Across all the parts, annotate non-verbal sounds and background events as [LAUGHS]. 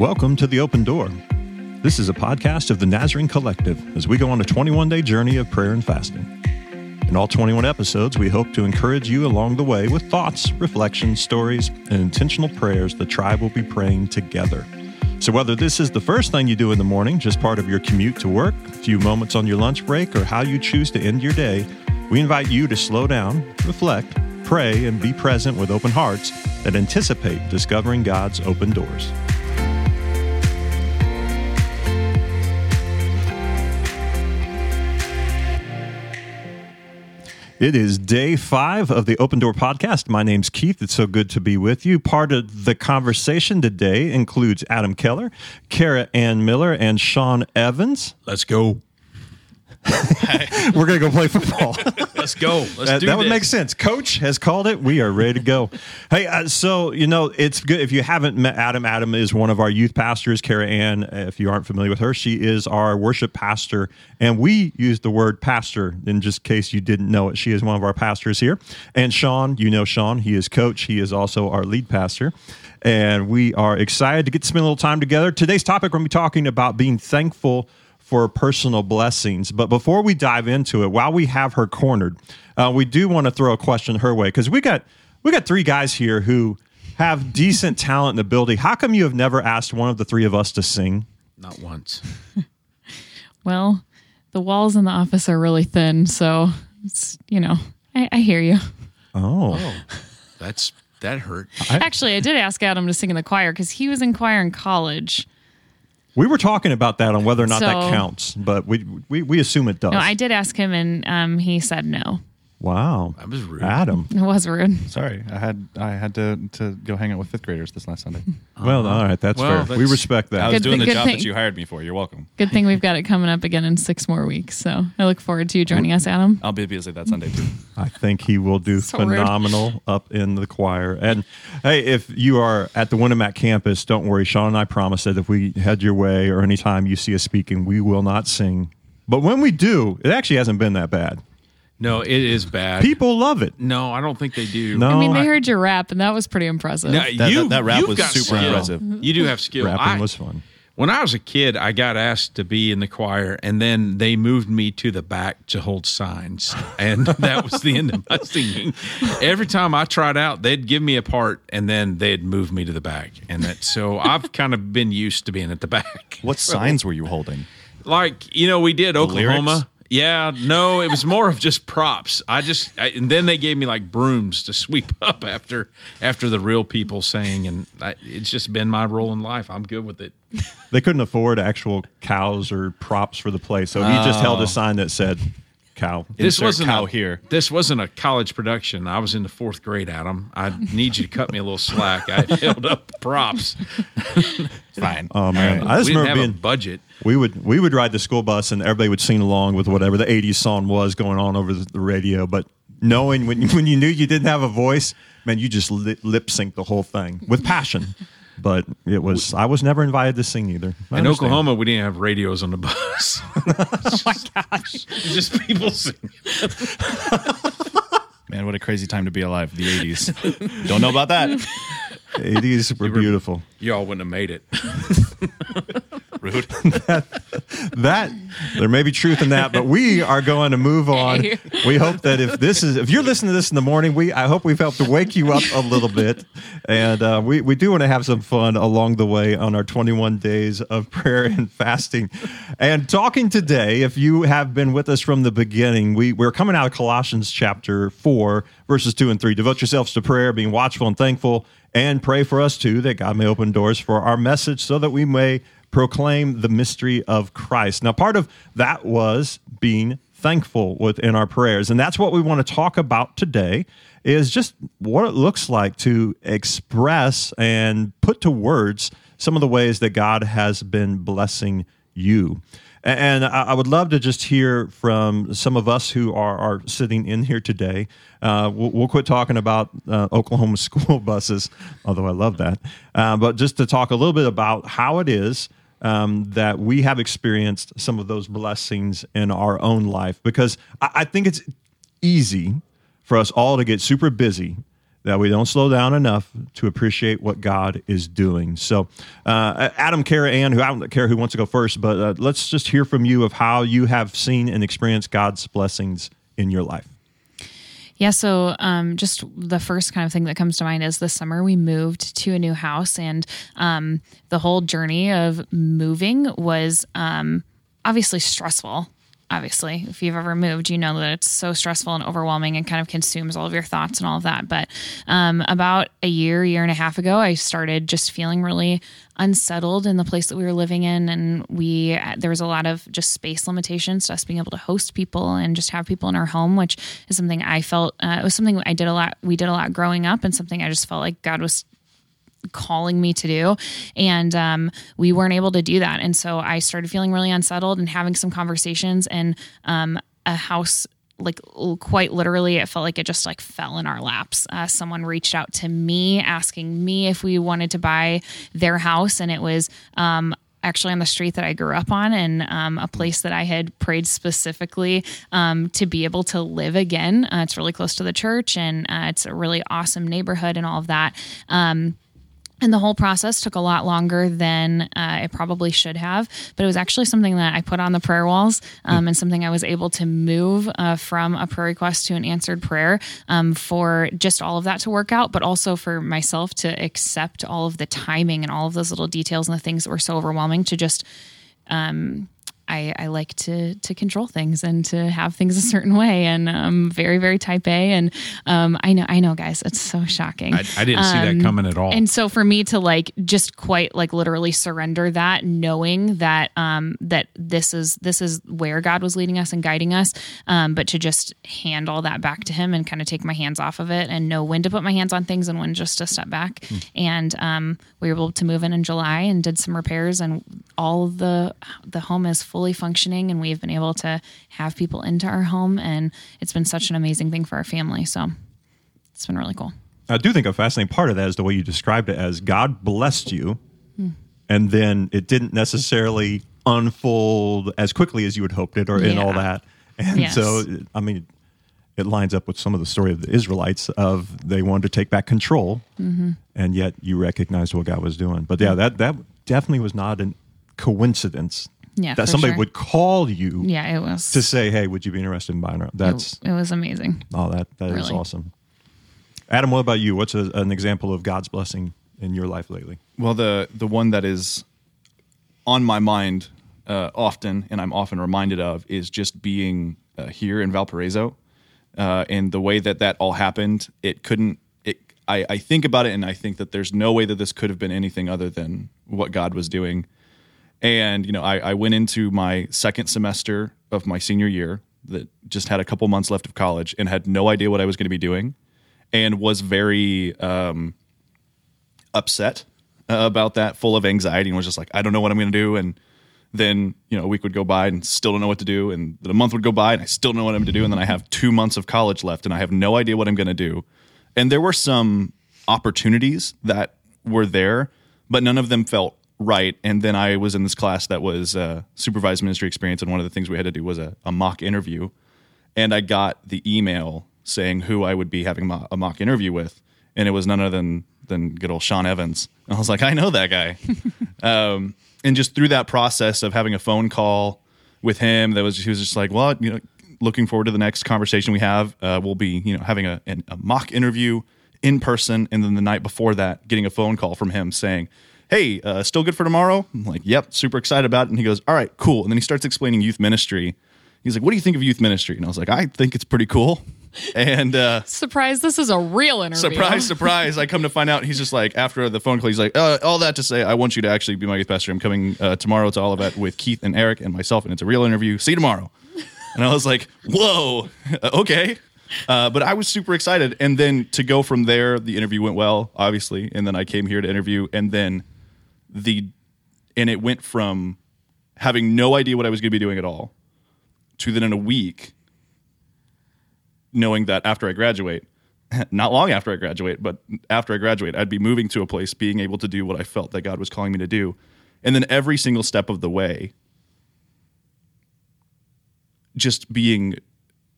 Welcome to The Open Door. This is a podcast of the Nazarene Collective as we go on a 21 day journey of prayer and fasting. In all 21 episodes, we hope to encourage you along the way with thoughts, reflections, stories, and intentional prayers the tribe will be praying together. So, whether this is the first thing you do in the morning, just part of your commute to work, a few moments on your lunch break, or how you choose to end your day, we invite you to slow down, reflect, pray, and be present with open hearts that anticipate discovering God's open doors. It is day five of the Open Door podcast. My name's Keith. It's so good to be with you. Part of the conversation today includes Adam Keller, Kara Ann Miller, and Sean Evans. Let's go. [LAUGHS] We're going to go play football. [LAUGHS] Let's go. Let's that, do that would make sense. Coach has called it. We are ready to go. hey, uh, so you know it's good if you haven't met Adam. Adam is one of our youth pastors. Kara Ann, if you aren't familiar with her, she is our worship pastor, and we use the word pastor in just case you didn't know it. She is one of our pastors here. And Sean, you know Sean, he is coach. He is also our lead pastor. And we are excited to get to spend a little time together. Today's topic, we're going to be talking about being thankful for personal blessings. But before we dive into it, while we have her cornered, uh, we do want to throw a question her way because we got we got three guys here who have decent talent and ability. How come you have never asked one of the three of us to sing? Not once. [LAUGHS] Well, the walls in the office are really thin, so it's, you know, I, I hear you. Oh, That's that hurt. Actually, I did ask Adam to sing in the choir because he was in choir in college. We were talking about that on whether or not that counts, but we we, we assume it does. No, I did ask him, and um, he said no. Wow, That was rude. Adam. It was rude. Sorry, I had I had to to go hang out with fifth graders this last Sunday. [LAUGHS] Well, all right, that's Well, fair. We that's- respect I that. was Good doing the good job thing- that you hired me for. You're welcome. Good thing we've got it coming up again in six more weeks. So I look forward to you joining us, Adam. I'll be busy that Sunday too. I think he will do [LAUGHS] So rude. phenomenal up in the choir. And hey, if you are at the Winnemac campus, don't worry. Sean and I promise that if we head your way or anytime you see us speaking, we will not sing. But when we do, it actually hasn't been that bad. No, it is bad. People love it. No, I don't think they do. No, I mean, they I- heard your rap, and that was pretty impressive. No, That- you, that- that rap was super skill. impressive. You do have skill. rapping I- was fun. when I was a kid, I got asked to be in the choir, and then they moved me to the back to hold signs, [LAUGHS] and that was the end of my [LAUGHS] singing. Every time I tried out, they'd give me a part, and then they'd move me to the back, and that. So I've [LAUGHS] kind of been used to being at the back. What signs were you holding? like you know we did oklahoma lyrics? Yeah no it was more of just props. I just I, and then they gave me like brooms to sweep [LAUGHS] up after after the real people sang and I, it's just been my role in life. I'm good with it. They couldn't afford actual cows or props for the play, so he just held a oh. sign that said cow. this Insert wasn't cow a, here. this wasn't a college production i was in the fourth grade adam i need you to cut me a little slack i [LAUGHS] held up props [LAUGHS] Fine. Oh man, I just we didn't remember have being a budget We would we would ride the school bus and everybody would sing along with whatever the '80s song was going on over the, the radio. But knowing when you, [LAUGHS] when you knew you didn't have a voice, man, you just li- lip sync the whole thing with passion. But it was I was never invited to sing either. I in understand. Oklahoma, we didn't have radios on the bus. [LAUGHS] oh my gosh! just people singing. [LAUGHS] Man, what a crazy time to be alive. The 80s. Don't know about that. '80s were beautiful. Y'all wouldn't have made it. [LAUGHS] [LAUGHS] Rude. That there may be truth in that, but we are going to move [LAUGHS] on. We hope that if this is if you're listening to this in the morning, we I hope we've helped to wake you up a little bit, and uh, we we do want to have some fun along the way on our 21 days of prayer and fasting, and talking today. If you have been with us from the beginning, we we're coming out of Colossians chapter four, verses two and three. Devote yourselves to prayer, being watchful and thankful, and pray for us too that God may open doors for our message, so that we may proclaim the mystery of Christ. Now, part of that was being thankful within our prayers. And that's what we want to talk about today is just what it looks like to express and put to words some of the ways that God has been blessing you. And I would love to just hear from some of us who are, are sitting in here today. Uh, we'll, we'll quit talking about uh, Oklahoma [LAUGHS] school buses, although I love that. Uh, but just to talk a little bit about how it is um, that we have experienced some of those blessings in our own life, because I, I think it's easy for us all to get super busy that we don't slow down enough to appreciate what God is doing. So, uh, Adam, Kara, Ann, who I don't care who wants to go first, but uh, let's just hear from you of how you have seen and experienced God's blessings in your life. Yeah, so um, just the first kind of thing that comes to mind is this summer we moved to a new house, and um, the whole journey of moving was um, obviously stressful obviously if you've ever moved you know that it's so stressful and overwhelming and kind of consumes all of your thoughts and all of that. But um, about a year year and a half ago i started just feeling really unsettled in the place that we were living in. And we there was a lot of just space limitations to us being able to host people and just have people in our home which is something i felt uh, it was something i did a lot we did a lot growing up and something i just felt like god was calling me to do. And um, we weren't able to do that. And so I started feeling really unsettled and having some conversations and um, a house like quite literally it felt like it just like fell in our laps uh, someone reached out to me asking me if we wanted to buy their house and it was um, actually on the street that I grew up on and um, a place that I had prayed specifically um, to be able to live again. Uh, it's really close to the church and uh, it's a really awesome neighborhood and all of that. Um, and the whole process took a lot longer than uh, it probably should have, but it was actually something that I put on the prayer walls um, and something I was able to move uh, from a prayer request to an answered prayer um, for just all of that to work out, but also for myself to accept all of the timing and all of those little details and the things that were so overwhelming to just um, I, I, like to to control things and to have things a certain way, and I'm very very type A. And um, I know I know, guys, it's so shocking. I, I didn't um, see that um, coming at all. And so for me to like just quite like literally surrender that, knowing that um, that this is this is where God was leading us and guiding us, um, but to just hand all that back to Him and kind of take my hands off of it and know when to put my hands on things and when just to step back. Hmm. And we were able to move in in July and did some repairs, and all the the home is full fully functioning and we've been able to have people into our home and it's been such an amazing thing for our family so it's been really cool i do think a fascinating part of that is the way you described it as god blessed you hmm. and then it didn't necessarily unfold as quickly as you had hoped it or yeah. in all that and yes. so i mean it lines up with some of the story of the Israelites of they wanted to take back control, mm-hmm. and yet you recognized what God was doing. But yeah, that that definitely was not a coincidence yeah, that somebody sure. would call you. Yeah, it was to say, "Hey, would you be interested in buying?" That's it, it was amazing. Oh, that that really. is awesome. Adam, what about you? What's a, an example of God's blessing in your life lately? Well, the the one that is on my mind uh, often, and I'm often reminded of, is just being uh, here in Valparaiso, uh, and the way that that all happened. It couldn't. It. I, I think about it, and I think that there's no way that this could have been anything other than what God was doing and you know, I, I went into my second semester of my senior year that just had a couple months left of college and had no idea what I was going to be doing, and was very um, upset about that, full of anxiety, and was just like, I don't know what I'm going to do. And then you know, a week would go by and still don't know what to do, and then a month would go by and I still don't know what I'm going to do, and then I have two months of college left and I have no idea what I'm going to do. And there were some opportunities that were there, but none of them felt right. And then I was in this class that was uh, supervised ministry experience, and one of the things we had to do was a, a, mock interview. And I got the email saying who I would be having a mock interview with, and it was none other than than good old Sean Evans. [LAUGHS] And I was like, I know that guy. [LAUGHS] um, and just through that process of having a phone call with him, that was he was just like, well, you know, looking forward to the next conversation we have. Uh, we'll be you know having a, a mock interview in person, and then the night before that, getting a phone call from him saying hey, uh, still good for tomorrow? I'm like, yep, super excited about it. And he goes, all right, cool. And then he starts explaining youth ministry. He's like, what do you think of youth ministry? And I was like, I think it's pretty cool. [LAUGHS] And uh, surprise, this is a real interview. Surprise, [LAUGHS] surprise! I come to find out he's just like after the phone call, he's like, uh, all that to say, I want you to actually be my youth pastor. I'm coming uh, tomorrow to Olivet with Keith and Eric and myself, and it's a real interview. See you tomorrow. And I was like, whoa, [LAUGHS] okay. Uh, but I was super excited. And then to go from there, the interview went well, obviously. And then I came here to interview, and then the and it went from having no idea what I was going to be doing at all to then in a week knowing that after I graduate, [LAUGHS] not long after I graduate, but after I graduate, I'd be moving to a place being able to do what I felt that God was calling me to do. And then every single step of the way, just being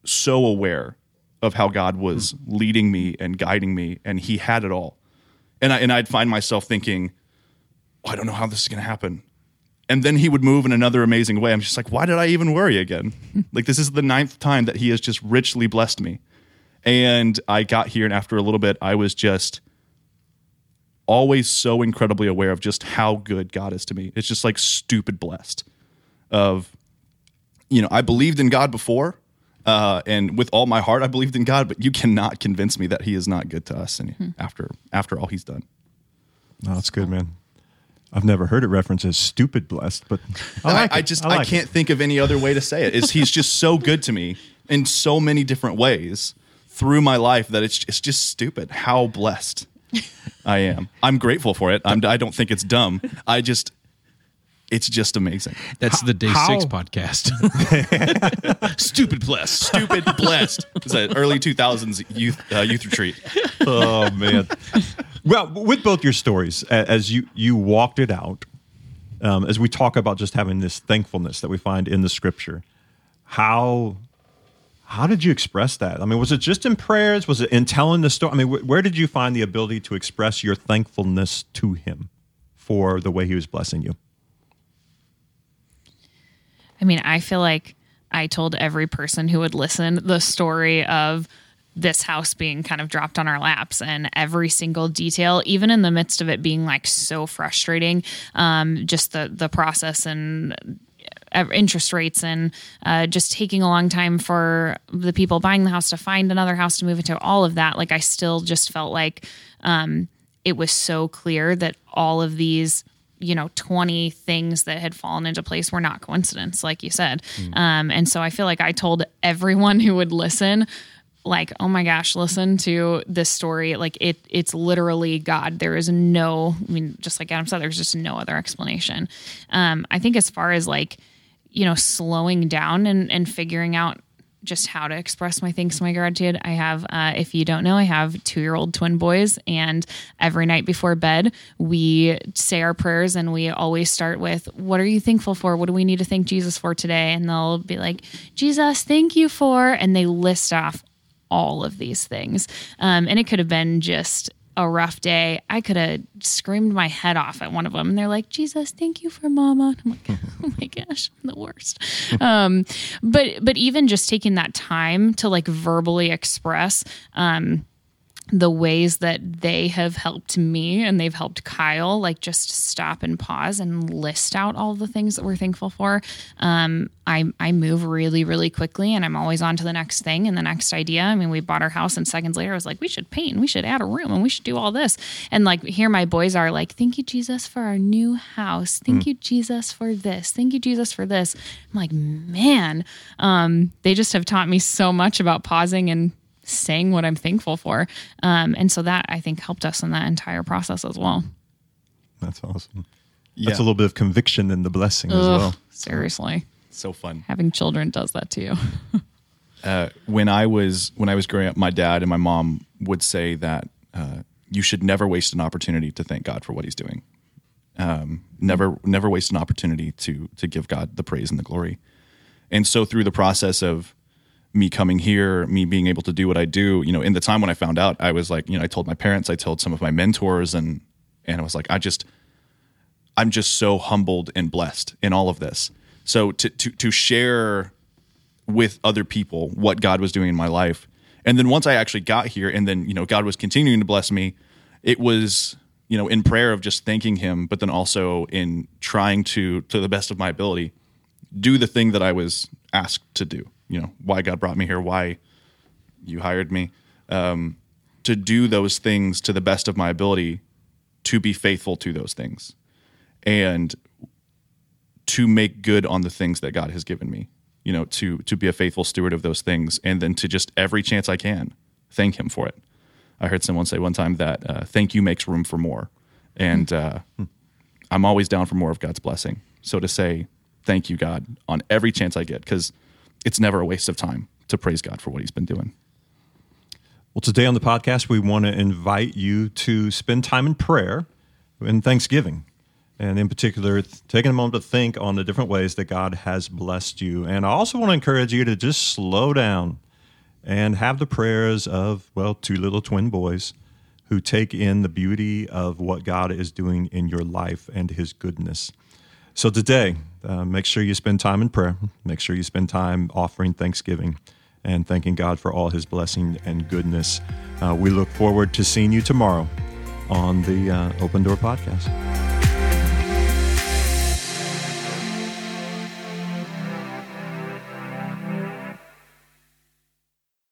so aware of how God was mm. leading me and guiding me, and He had it all. And I and I'd find myself thinking, oh, I don't know how this is going to happen. And then he would move in another amazing way. I'm just like, why did I even worry again? [LAUGHS] like this is the ninth time that he has just richly blessed me. And I got here, and after a little bit, I was just always so incredibly aware of just how good God is to me. It's just like stupid blessed. Of, you know, I believed in God before, uh, and with all my heart, I believed in God. But you cannot convince me that He is not good to us. And after after all He's done, No, that's good, man. I've never heard it referenced as stupid blessed, but I, I, like I it. just like I can't think of any other way to say it. Is He's just so good to me in so many different ways through my life that it's it's just stupid how blessed I am. I'm grateful for it. I'm, I don't think it's dumb. I just it's just amazing. That's the day how- six podcast. [LAUGHS] Stupid blessed. Stupid blessed. It's an early 2000s youth uh, youth retreat. oh man. well, with both your stories, as you you walked it out, um, as we talk about just having this thankfulness that we find in the Scripture, how how did you express that? I mean, was it just in prayers? Was it in telling the story? I mean, wh- where did you find the ability to express your thankfulness to Him for the way He was blessing you? I mean, I feel like I told every person who would listen the story of this house being kind of dropped on our laps and every single detail, even in the midst of it being like so frustrating, um, just the the process and uh, interest rates and uh, just taking a long time for the people buying the house to find another house to move into all of that like i still just felt like um, it was so clear that all of these you know 20 things that had fallen into place were not coincidence like you said. Um, and so i feel like i told everyone who would listen like oh my gosh listen to this story. Like it it's literally god. There is no i mean just like adam said there's just no other explanation. Um i think as far as like you know slowing down and and figuring out just how to express my thanks my gratitude. I have uh, if you don't know i have two year old twin boys and every night before bed we say our prayers and we always start with what are you thankful for? What do we need to thank jesus for today? And they'll be like jesus thank you for and they list off all of these things. Um, and it could have been just a rough day. I could have screamed my head off at one of them. And they're like, Jesus, thank you for mama. And [LAUGHS] I'm like, oh my gosh, I'm the worst. [LAUGHS] um, but, but even just taking that time to like verbally express, um, the ways that they have helped me and they've helped Kyle, like just stop and pause and list out all the things that we're thankful for. Um, I I move really really quickly and I'm always on to the next thing and the next idea. I mean, we bought our house and seconds later I was like, we should paint, and we should add a room, and we should do all this. And like here, my boys are like, thank you Jesus for our new house, thank you Jesus for this, thank you Jesus for this. I'm like, man, um, they just have taught me so much about pausing and saying what I'm thankful for. Um, and so that I think helped us in that entire process as well. That's awesome. Yeah. That's a little bit of conviction in the blessing as well. seriously, So fun. having children does that to you. [LAUGHS] uh, when I was when I was growing up, my dad and my mom would say that uh, you should never waste an opportunity to thank God for what He's doing. Um, never never waste an opportunity to to give God the praise and the glory. And so through the process of me coming here, me being able to do what I do, you know, in the time when I found out, I was like, you know, I told my parents, I told some of my mentors, and and I was like, I just I'm just so humbled and blessed in all of this. So to to to share with other people what God was doing in my life. And then once I actually got here and then, you know, God was continuing to bless me, it was, you know, in prayer of just thanking him, but then also in trying to to the best of my ability do the thing that I was asked to do. You know, why God brought me here, why you hired me. Um, to do those things to the best of my ability, to be faithful to those things. And to make good on the things that God has given me. You know, to to be a faithful steward of those things, and then to just every chance I can thank Him for it. I heard someone say one time that uh, thank you makes room for more, and uh, I'm always down for more of God's blessing. So to say thank you, God, on every chance I get, because it's never a waste of time to praise God for what He's been doing. Well, today on the podcast, we want to invite you to spend time in prayer and thanksgiving. And in particular, taking a moment to think on the different ways that God has blessed you. And I also want to encourage you to just slow down and have the prayers of, well, two little twin boys who take in the beauty of what God is doing in your life and his goodness. So today, uh, make sure you spend time in prayer. Make sure you spend time offering thanksgiving and thanking God for all his blessing and goodness. Uh, we look forward to seeing you tomorrow on the uh, Open Door Podcast.